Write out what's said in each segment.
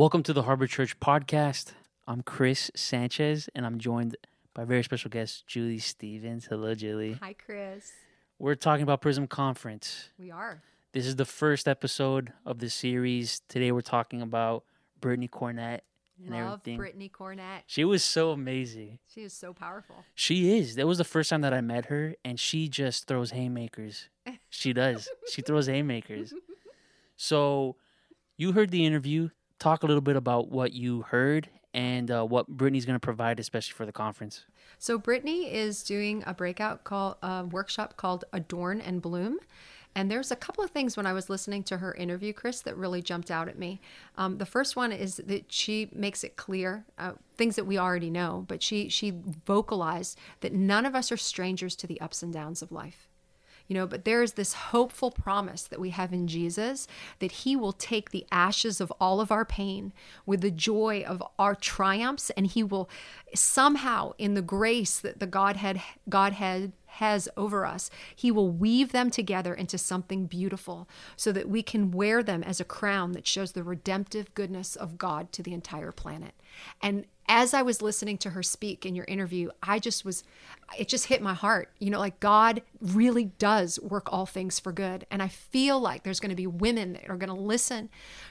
Welcome to the Harbor Church podcast. I'm Chris Sanchez, and I'm joined by very special guest Julie Stevens. Hello, Julie. Hi, Chris. We're talking about Prism Conference. We are. This is the first episode of the series. Today, we're talking about Brittany Cornett and Love everything. Brittany Cornett. She was so amazing. She is so powerful. She is. That was the first time that I met her, and she just throws haymakers. She does. she throws haymakers. So, you heard the interview. Talk a little bit about what you heard and uh, what Brittany's going to provide, especially for the conference. So Brittany is doing a breakout call uh, workshop called Adorn and Bloom. And there's a couple of things when I was listening to her interview, Chris, that really jumped out at me. Um, the first one is that she makes it clear uh, things that we already know, but she she vocalized that none of us are strangers to the ups and downs of life you know but there is this hopeful promise that we have in jesus that he will take the ashes of all of our pain with the joy of our triumphs and he will somehow in the grace that the godhead godhead has over us he will weave them together into something beautiful so that we can wear them as a crown that shows the redemptive goodness of god to the entire planet. And as I was listening to her speak in your interview, I just was, it just hit my heart. You know, like God really does work all things for good. And I feel like there's going to be women that are going to listen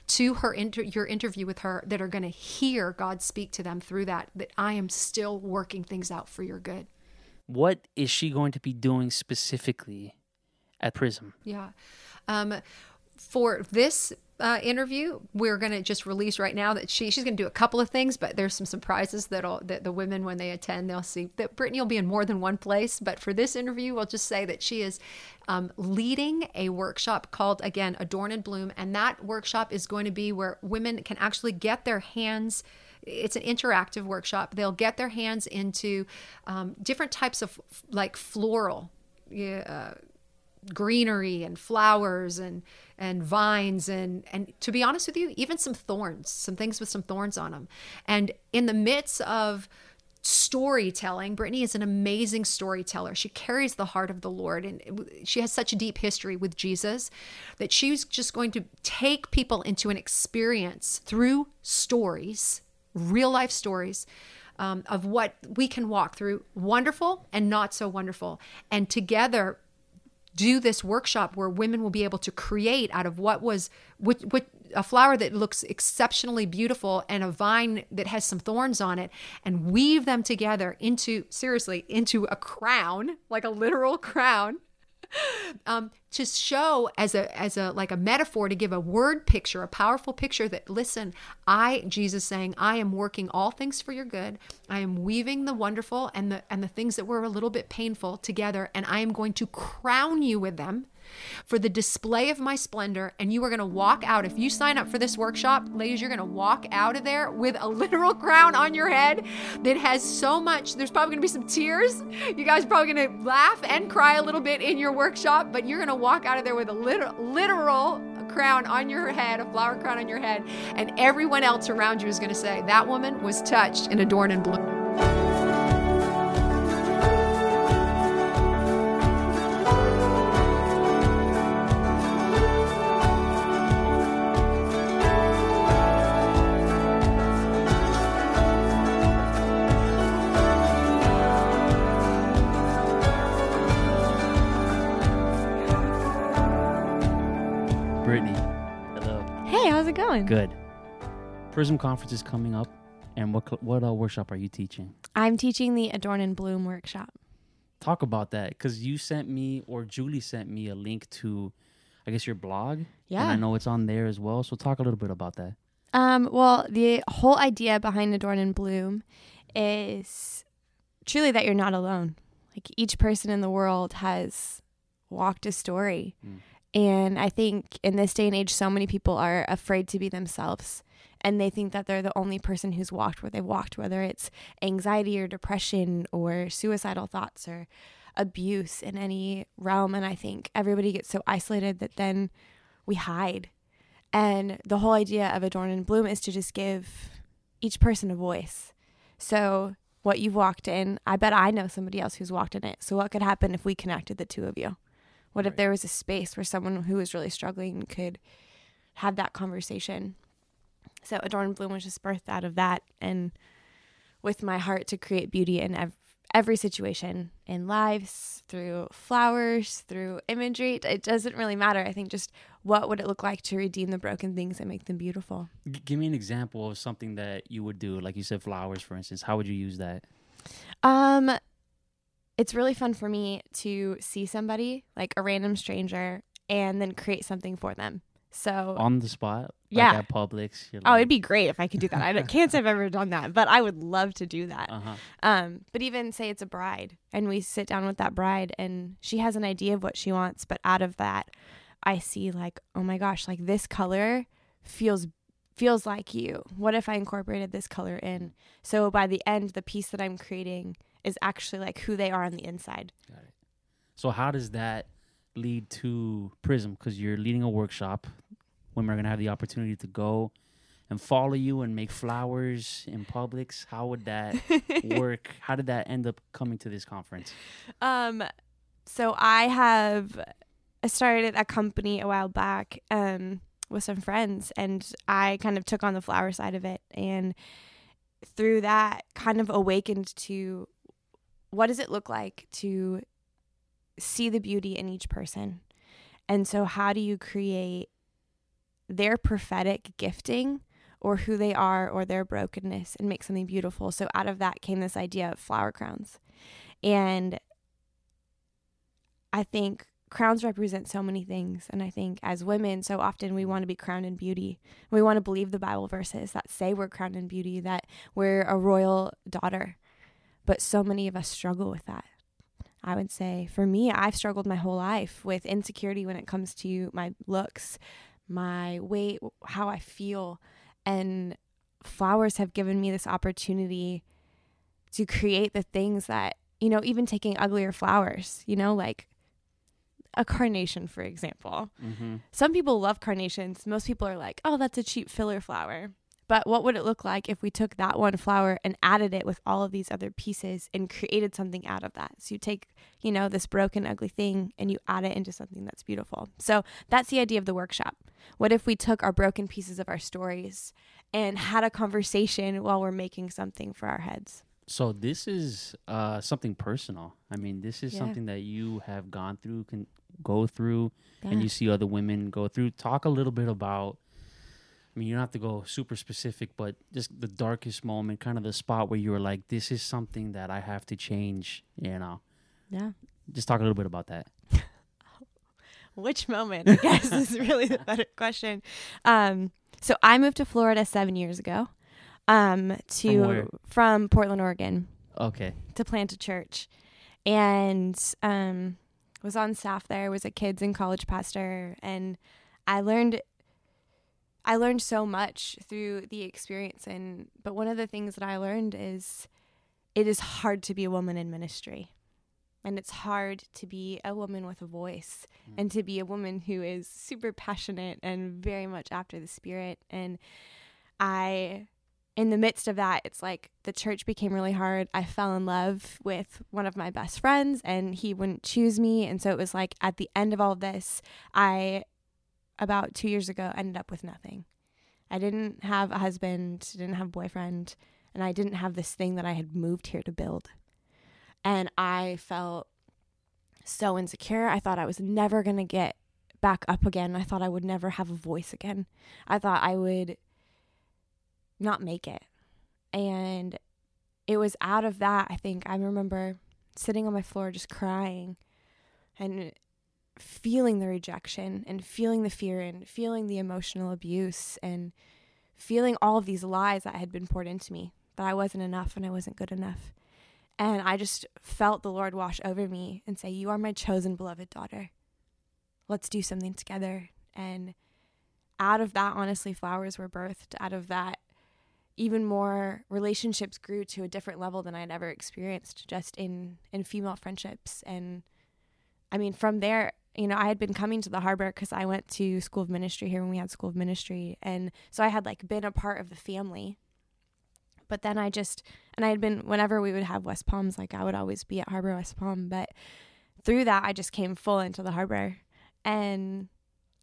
to her, inter- your interview with her, that are going to hear God speak to them through that, that I am still working things out for your good. What is she going to be doing specifically at Prism? Yeah. Um, for this uh, interview, we're going to just release right now that she she's going to do a couple of things, but there's some surprises that'll that the women when they attend they'll see that Brittany will be in more than one place. But for this interview, we'll just say that she is um, leading a workshop called again Adorn and Bloom, and that workshop is going to be where women can actually get their hands it's an interactive workshop. They'll get their hands into um, different types of like floral, uh, greenery and flowers and and vines and and to be honest with you even some thorns some things with some thorns on them and in the midst of storytelling brittany is an amazing storyteller. She carries the heart of the lord and she has such a deep history with jesus that she's just going to take people into an experience through stories real life stories um, of what we can walk through wonderful and not so wonderful. And together do this workshop where women will be able to create out of what was what, what a flower that looks exceptionally beautiful and a vine that has some thorns on it and weave them together into seriously into a crown like a literal crown um, to show as a as a like a metaphor to give a word picture a powerful picture that listen i jesus saying i am working all things for your good. I am weaving the wonderful and the and the things that were a little bit painful together and i am going to crown you with them for the display of my splendor. And you are going to walk out. If you sign up for this workshop, ladies, you're going to walk out of there with a literal crown on your head that has so much. There's probably going to be some tears. You guys are probably going to laugh and cry a little bit in your workshop, but you're going to walk out of there with a literal, literal crown on your head, a flower crown on your head. And everyone else around you is going to say, that woman was touched and adorned in bloom. Going? Good. Prism Conference is coming up, and what what uh, workshop are you teaching? I'm teaching the Adorn and Bloom workshop. Talk about that, because you sent me or Julie sent me a link to, I guess your blog. Yeah, and I know it's on there as well. So talk a little bit about that. Um, well, the whole idea behind Adorn and Bloom is truly that you're not alone. Like each person in the world has walked a story. Mm. And I think in this day and age, so many people are afraid to be themselves. And they think that they're the only person who's walked where they've walked, whether it's anxiety or depression or suicidal thoughts or abuse in any realm. And I think everybody gets so isolated that then we hide. And the whole idea of Adorn and Bloom is to just give each person a voice. So, what you've walked in, I bet I know somebody else who's walked in it. So, what could happen if we connected the two of you? What right. if there was a space where someone who was really struggling could have that conversation? So Adorn Bloom was just birthed out of that and with my heart to create beauty in ev- every situation in lives, through flowers, through imagery. It doesn't really matter. I think just what would it look like to redeem the broken things and make them beautiful? G- give me an example of something that you would do. Like you said, flowers, for instance. How would you use that? Um it's really fun for me to see somebody, like a random stranger, and then create something for them. So On the spot? Yeah. Like at Publix? you're Oh, it'd be great if I could do that. I can't say I've ever done that, but I would love to do that. Uh-huh. Um, but even say it's a bride and we sit down with that bride and she has an idea of what she wants, but out of that I see like, oh my gosh, like this color feels feels like you. What if I incorporated this color in? So by the end the piece that I'm creating is actually like who they are on the inside. Got it. So how does that lead to Prism? Because you're leading a workshop. Women are gonna have the opportunity to go and follow you and make flowers in Publix. How would that work? How did that end up coming to this conference? Um, so I have I started a company a while back um, with some friends, and I kind of took on the flower side of it, and through that, kind of awakened to what does it look like to see the beauty in each person, and so how do you create their prophetic gifting or who they are or their brokenness and make something beautiful. So out of that came this idea of flower crowns. And I think crowns represent so many things. And I think as women, so often we want to be crowned in beauty. We want to believe the Bible verses that say we're crowned in beauty, that we're a royal daughter. But so many of us struggle with that. I would say for me, I've struggled my whole life with insecurity when it comes to my looks, my weight, how I feel. And flowers have given me this opportunity to create the things that, you know, even taking uglier flowers, you know, like a carnation, for example. Mm-hmm. Some people love carnations. Most people are like, oh, that's a cheap filler flower. But what would it look like if we took that one flower and added it with all of these other pieces and created something out of that? So you take, you know, this broken, ugly thing and you add it into something that's beautiful. So that's the idea of the workshop. What if we took our broken pieces of our stories and had a conversation while we're making something for our heads? So this is uh, something personal. I mean, this is Yeah. something that you have gone through, can go through, and you see other women go through. Talk a little bit about. I mean, you don't have to go super specific, but just the darkest moment, kind of the spot where you were like, "This is something that I have to change." You know, Yeah. just talk a little bit about that. Which moment? I guess is really the better question. Um, so I moved to Florida seven years ago. Um, to From from Portland, Oregon, Okay. to plant a church, and um, was on staff there. Was a kids and college pastor, and I learned. I learned so much through the experience, and but one of the things that I learned is, it is hard to be a woman in ministry, and it's hard to be a woman with a voice mm. and to be a woman who is super passionate and very much after the spirit. And i in the midst of that it's like the church became really hard. I fell in love with one of my best friends and he wouldn't choose me. And so it was like at the end of all of this i about two years ago ended up with nothing i didn't have a husband didn't have a boyfriend and i didn't have this thing that i had moved here to build and i felt so insecure. I thought I was never going to get back up again. I thought I would never have a voice again. I thought I would not make it. And it was out of that, I think, I remember sitting on my floor just crying and feeling the rejection and feeling the fear and feeling the emotional abuse and feeling all of these lies that had been poured into me that I wasn't enough and I wasn't good enough. And I just felt the Lord wash over me and say, You are my chosen beloved daughter. Let's do something together. And out of that, honestly, flowers were birthed. Out of that, even more relationships grew to a different level than I'd ever experienced just in, in female friendships. And I mean, from there, you know, I had been coming to the harbor because I went to school of ministry here when we had school of ministry. And so I had like been a part of the family. But then I just, and I had been, whenever we would have West Palms, like I would always be at Harbor West Palm. But through that, I just came full into the harbor. And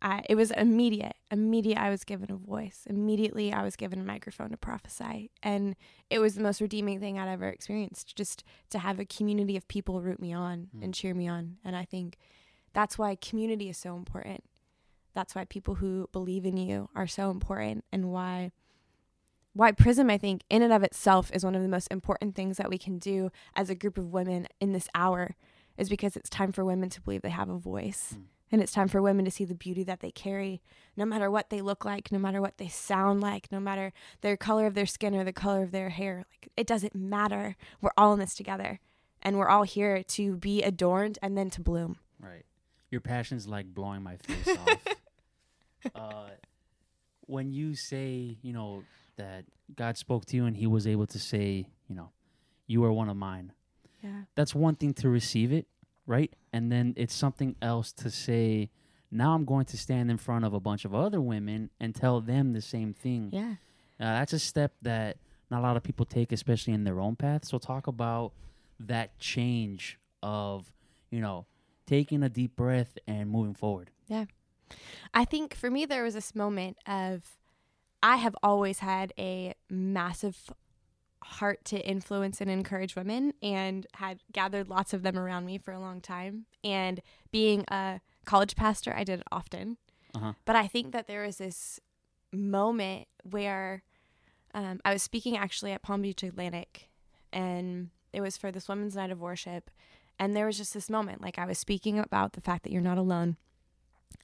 I, it was immediate. Immediate, I was given a voice. Immediately, I was given a microphone to prophesy. And it was the most redeeming thing I'd ever experienced, just to have a community of people root me on Mm. and cheer me on. And I think that's why community is so important. That's why people who believe in you are so important, and why why Prism, I think, in and of itself, is one of the most important things that we can do as a group of women in this hour, is because it's time for women to believe they have a voice. Mm. And it's time for women to see the beauty that they carry, no matter what they look like, no matter what they sound like, no matter their color of their skin or the color of their hair. Like, it doesn't matter. We're all in this together. And we're all here to be adorned and then to bloom. Right. Your passion's like blowing my face off. Uh, when you say, you know, that God spoke to you and He was able to say, you know, you are one of mine. Yeah. That's one thing to receive it, right? And then it's something else to say. Now I'm going to stand in front of a bunch of other women and tell them the same thing. Yeah. Uh, that's a step that not a lot of people take, especially in their own path. So talk about that change of, you know, taking a deep breath and moving forward. Yeah. I think for me, there was this moment of I have always had a massive heart to influence and encourage women and had gathered lots of them around me for a long time. And being a college pastor, I did it often. Uh-huh. But I think that there was this moment where um, I was speaking actually at Palm Beach Atlantic, and it was for this Women's Night of Worship. And there was just this moment, like I was speaking about the fact that you're not alone.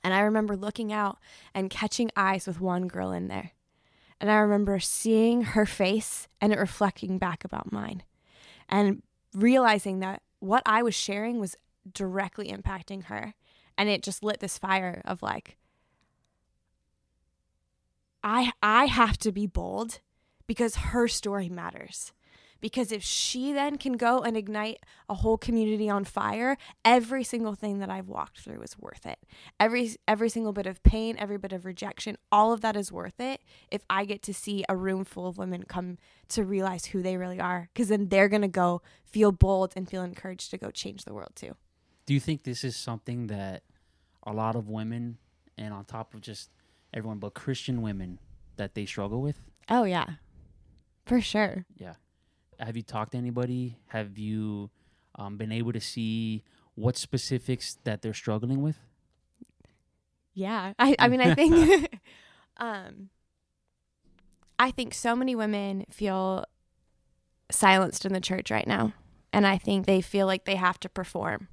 And I remember looking out and catching eyes with one girl in there. And I remember seeing her face and it reflecting back about mine. And realizing that what I was sharing was directly impacting her. And it just lit this fire of like, I I have to be bold because her story matters. Because if she then can go and ignite a whole community on fire, every single thing that I've walked through is worth it. Every every single bit of pain, every bit of rejection, all of that is worth it if I get to see a room full of women come to realize who they really are cuz then they're going to go feel bold and feel encouraged to go change the world too. Do you think this is something that a lot of women, and on top of just everyone, but Christian women, that they struggle with? Oh yeah. For sure. Have you talked to anybody? Have you um, been able to see what specifics that they're struggling with? Yeah. I, I mean, I think, um, I think so many women feel silenced in the church right now. And I think they feel like they have to perform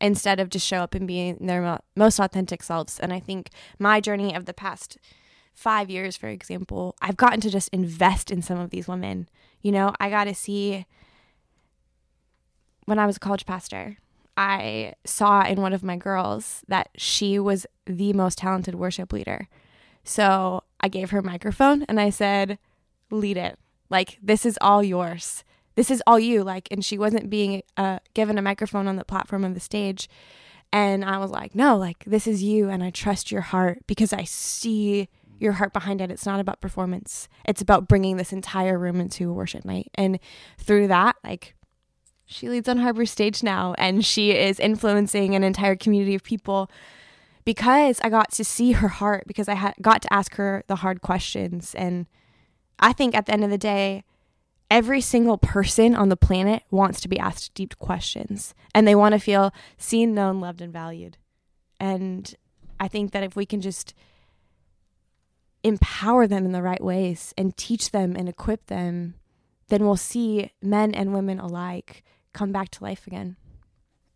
instead of just show up and being their mo- most authentic selves. And I think my journey of the past five years, for example, I've gotten to just invest in some of these women. You know, I got to see when I was a college pastor, I saw in one of my girls that she was the most talented worship leader. So I gave her a microphone and I said, lead it. Like, this is all yours. This is all you. Like, and she wasn't being uh, given a microphone on the platform of the stage. And I was like, no, like, this is you. And I trust your heart because I see your heart behind it. It's not about performance, it's about bringing this entire room into worship night. And through that, like, she leads on Harbor Stage now, and she is influencing an entire community of people because I got to see her heart, because I got to ask her the hard questions. And I think at the end of the day, every single person on the planet wants to be asked deep questions, and they want to feel seen, known, loved, and valued. And I think that if we can just empower them in the right ways and teach them and equip them, then we'll see men and women alike come back to life again.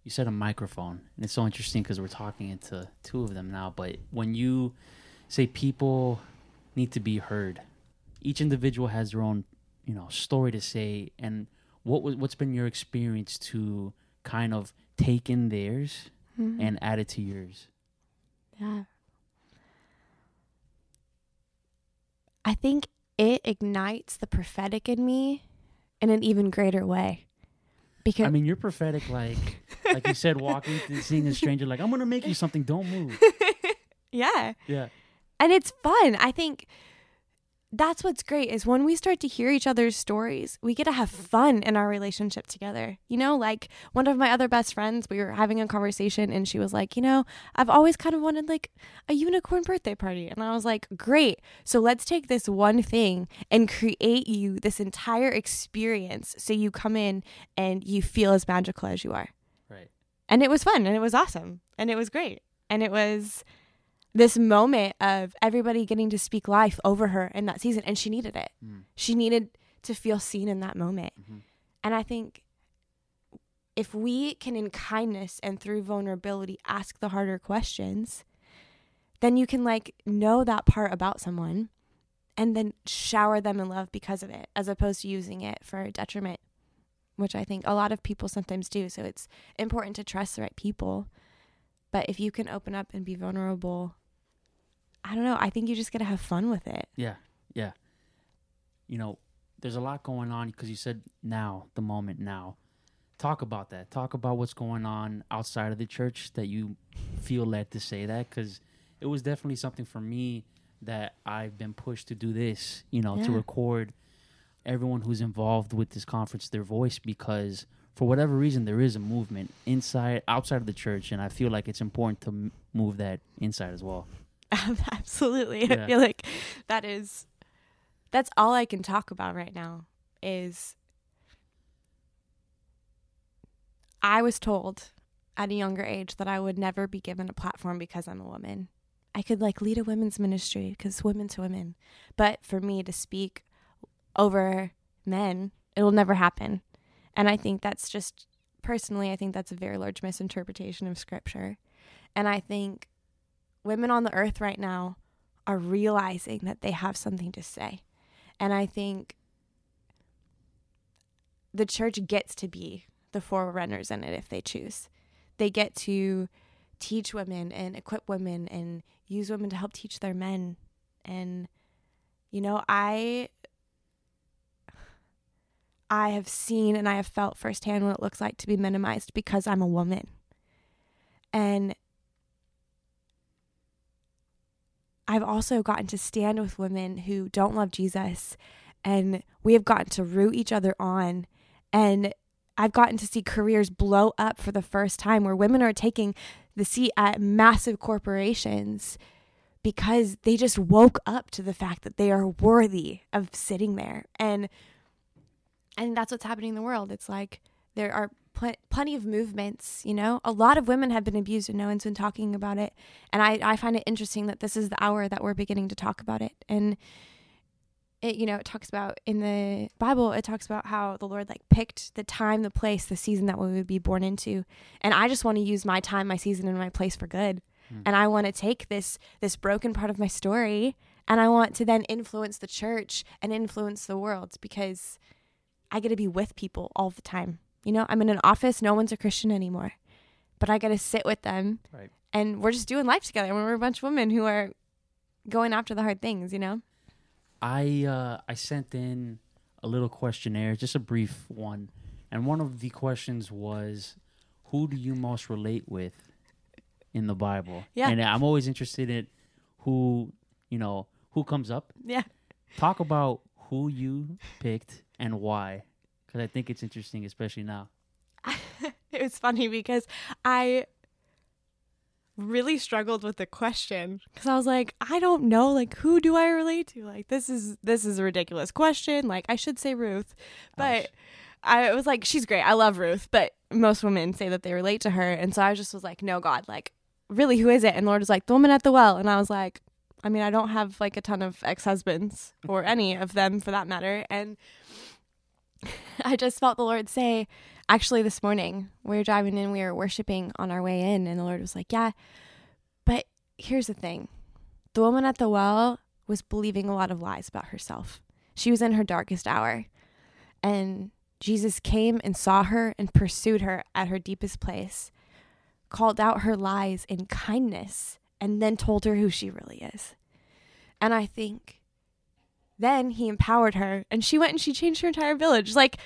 You said a microphone, and it's so interesting because we're talking into two of them now. But when you say people need to be heard, each individual has their own, you know, story to say. And what was what's been your experience to kind of take in theirs mm-hmm. and add it to yours? Yeah. I think it ignites the prophetic in me in an even greater way. Because I mean, you're prophetic, like like you said, walking seeing a stranger, like I'm gonna make you something. Don't move. yeah. Yeah. And it's fun. I think that's what's great is when we start to hear each other's stories, we get to have fun in our relationship together. You know, like one of my other best friends, we were having a conversation and she was like, You know, I've always kind of wanted like a unicorn birthday party. And I was like, Great. So let's take this one thing and create you this entire experience so you come in and you feel as magical as you are. Right. And it was fun and it was awesome and it was great. And it was this moment of everybody getting to speak life over her in that season and she needed it Mm. she needed to feel seen in that moment Mhm. and i think if we can in kindness and through vulnerability ask the harder questions then you can like know that part about someone and then shower them in love because of it as opposed to using it for detriment which i think a lot of people sometimes do so it's important to trust the right people but if you can open up and be vulnerable I don't know. I think you just got to have fun with it. Yeah, yeah. You know, there's a lot going on because you said now, the moment now. Talk about that. Talk about what's going on outside of the church that you feel led to say that because it was definitely something for me that I've been pushed to do this, you know, to record everyone who's involved with this conference their voice because for whatever reason there is a movement inside outside of the church and I feel like it's important to m- move that inside as well. Absolutely. Yeah. I feel like that is that's all I can talk about right now is I was told at a younger age that I would never be given a platform because I'm a woman. I could like lead a women's ministry because women to women. But for me to speak over men, it will never happen. And I think that's just personally, I think that's a very large misinterpretation of scripture. And I think women on the earth right now are realizing that they have something to say. And I think the church gets to be the forerunners in it if they choose. They get to teach women and equip women and use women to help teach their men. And you know, I I have seen and I have felt firsthand what it looks like to be minimized because I'm a woman. And I've also gotten to stand with women who don't love Jesus and we have gotten to root each other on and I've gotten to see careers blow up for the first time where women are taking the seat at massive corporations because they just woke up to the fact that they are worthy of sitting there. And and that's what's happening in the world. It's like there are pl- plenty of movements you know? A lot of women have been abused and no one's been talking about it. And I, I find it interesting that this is the hour that we're beginning to talk about it. And it you know it talks about in the bible it talks about how the lord like picked the time the place the season that we would be born into. And i just want to use my time my season and my place for good. Hmm. and i want to take this this broken part of my story and i want to then influence the church and influence the world because i get to be with people all the time you know i'm in an office no one's a christian anymore but i get to sit with them Right. and we're just doing life together and we're a bunch of women who are going after the hard things you know I uh, I sent in a little questionnaire, just a brief one, and one of the questions was, "Who do you most relate with in the Bible?" Yeah. and I'm always interested in who you know who comes up. yeah Talk about who you picked and why, because I think it's interesting, especially now. it was funny because I really struggled with the question because I was like, I don't know, like who do I relate to? Like this is this is a ridiculous question. Like I should say Ruth, but Ouch. I was like, she's great. I love Ruth, but most women say that they relate to her, and so I just was like, no, God, like really, who is it? And Lord was like, the woman at the well, and I was like. I mean, I don't have like a ton of ex husbands or any of them for that matter. And I just felt the Lord say, actually, this morning we were driving in, we were worshiping on our way in, and the Lord was like, Yeah, but here's the thing the woman at the well was believing a lot of lies about herself. She was in her darkest hour. And Jesus came and saw her and pursued her at her deepest place, called out her lies in kindness, and then told her who she really is. And I think then he empowered her and she went and she changed her entire village. Like,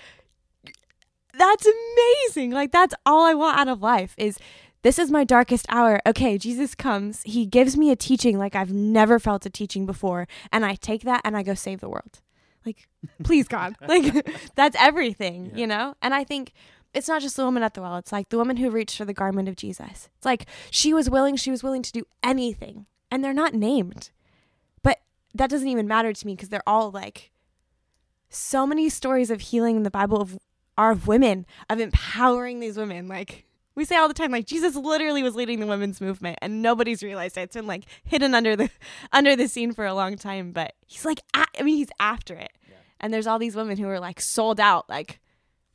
that's amazing. Like, that's all I want out of life is this is my darkest hour. Okay, Jesus comes. He gives me a teaching like I've never felt a teaching before. And I take that and I go save the world. Like, please, God. like, that's everything, Yeah. you know? And I think it's not just the woman at the well, it's like the woman who reached for the garment of Jesus. It's like she was willing, she was willing to do anything. And they're not named. But that doesn't even matter to me because they're all like so many stories of healing in the Bible of are of women, of empowering these women. Like we say all the time, like Jesus literally was leading the women's movement, and nobody's realized it. It's been like hidden under the under the scene for a long time, but he's like, a- I mean, he's after it. Yeah. And there's all these women who are like sold out, like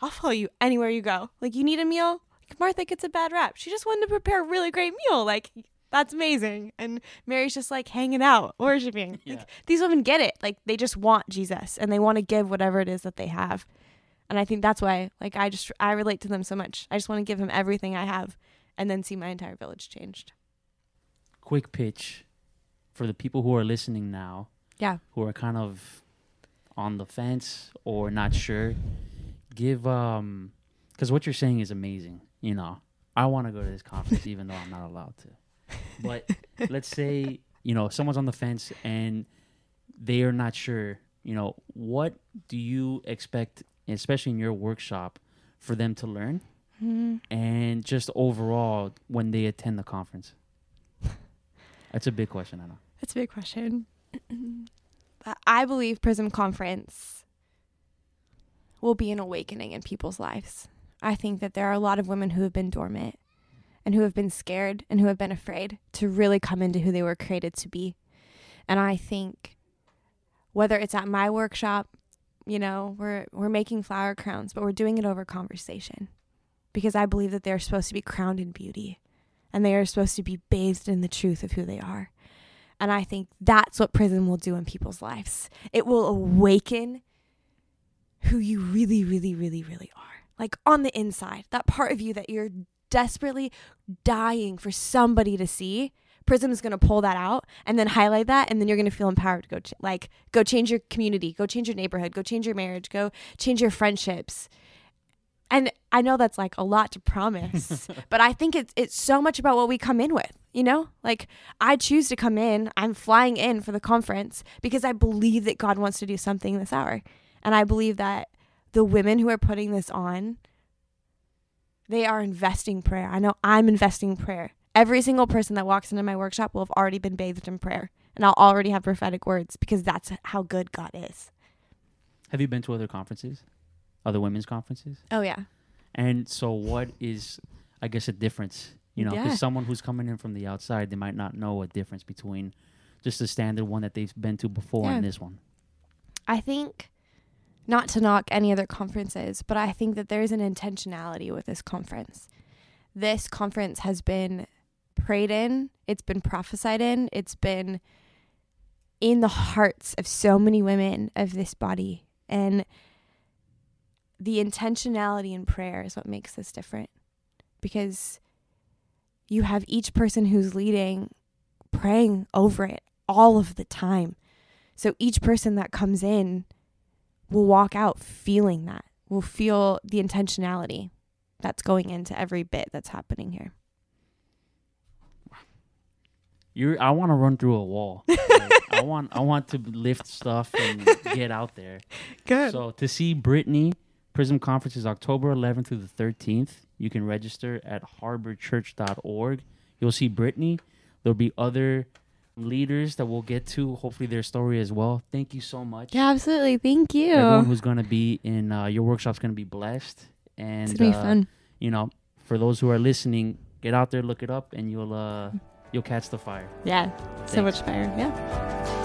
I'll follow you anywhere you go. Like you need a meal, like, Martha gets a bad rap. She just wanted to prepare a really great meal, like. That's amazing. And Mary's just like hanging out, worshiping. Yeah. Like, these women get it. Like they just want Jesus and they want to give whatever it is that they have. And I think that's why like I just I relate to them so much. I just want to give him everything I have and then see my entire village changed. Quick pitch for the people who are listening now. Yeah. Who are kind of on the fence or not sure. Give um, because what you're saying is amazing. You know, I want to go to this conference even though I'm not allowed to. But let's say you know someone's on the fence and they are not sure. You know, what do you expect, especially in your workshop, for them to learn? Hmm. and just overall when they attend the conference? That's a big question, I know. That's a big question. But I believe Prism Conference will be an awakening in people's lives. I think that there are a lot of women who have been dormant and who have been scared and who have been afraid to really come into who they were created to be. And I think whether it's at my workshop, you know, we're we're making flower crowns, but we're doing it over conversation. Because I believe that they're supposed to be crowned in beauty and they are supposed to be bathed in the truth of who they are. And I think that's what Prism will do in people's lives. It will awaken who you really, really, really, really are. Like on the inside, that part of you that you're desperately dying for somebody to see. Prism is going to pull that out and then highlight that, and then you're going to feel empowered to go, ch- like, go change your community, go change your neighborhood, go change your marriage, go change your friendships. And I know that's like a lot to promise, but I think it's it's so much about what we come in with, you know? Like I choose to come in, I'm flying in for the conference because I believe that God wants to do something this hour. And I believe that the women who are putting this on they are investing prayer. I know I'm investing prayer. Every single person that walks into my workshop will have already been bathed in prayer, and I'll already have prophetic words because that's how good God is. Have you been to other conferences? Other women's conferences? Oh yeah. And so what is I guess a difference, you know, Yeah. cuz someone who's coming in from the outside, they might not know a difference between just the standard one that they've been to before Yeah. and this one. I think not to knock any other conferences, but I think that there's an intentionality with this conference. This conference has been prayed in, it's been prophesied in, it's been in the hearts of so many women of this body. And the intentionality in prayer is what makes this different because you have each person who's leading praying over it all of the time. So each person that comes in will walk out feeling that, will feel the intentionality that's going into every bit that's happening here. You're I want to run through a wall. Like, I want I want to lift stuff and get out there. Good. So to see Brittany, Prism Conference is October 11th through the 13th. You can register at harborchurch.org. You'll see Brittany. There'll be other leaders that we'll get to, hopefully their story as well. Thank you so much. yeah, absolutely. Thank you. Everyone who's going to be in uh, your workshop's going to be blessed. And it's gonna be uh, fun. you know, for those who are listening, get out there, look it up, and you'll uh, you'll catch the fire. Yeah, so much fire. Yeah.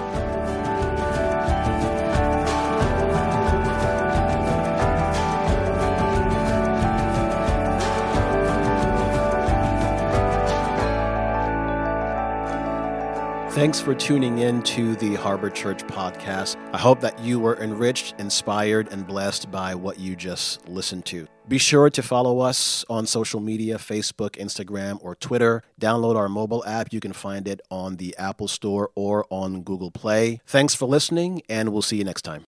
Thanks for tuning in to the Harbor Church podcast. I hope that you were enriched, inspired, and blessed by what you just listened to. Be sure to follow us on social media Facebook, Instagram, or Twitter. Download our mobile app. You can find it on the Apple Store or on Google Play. Thanks for listening, and we'll see you next time.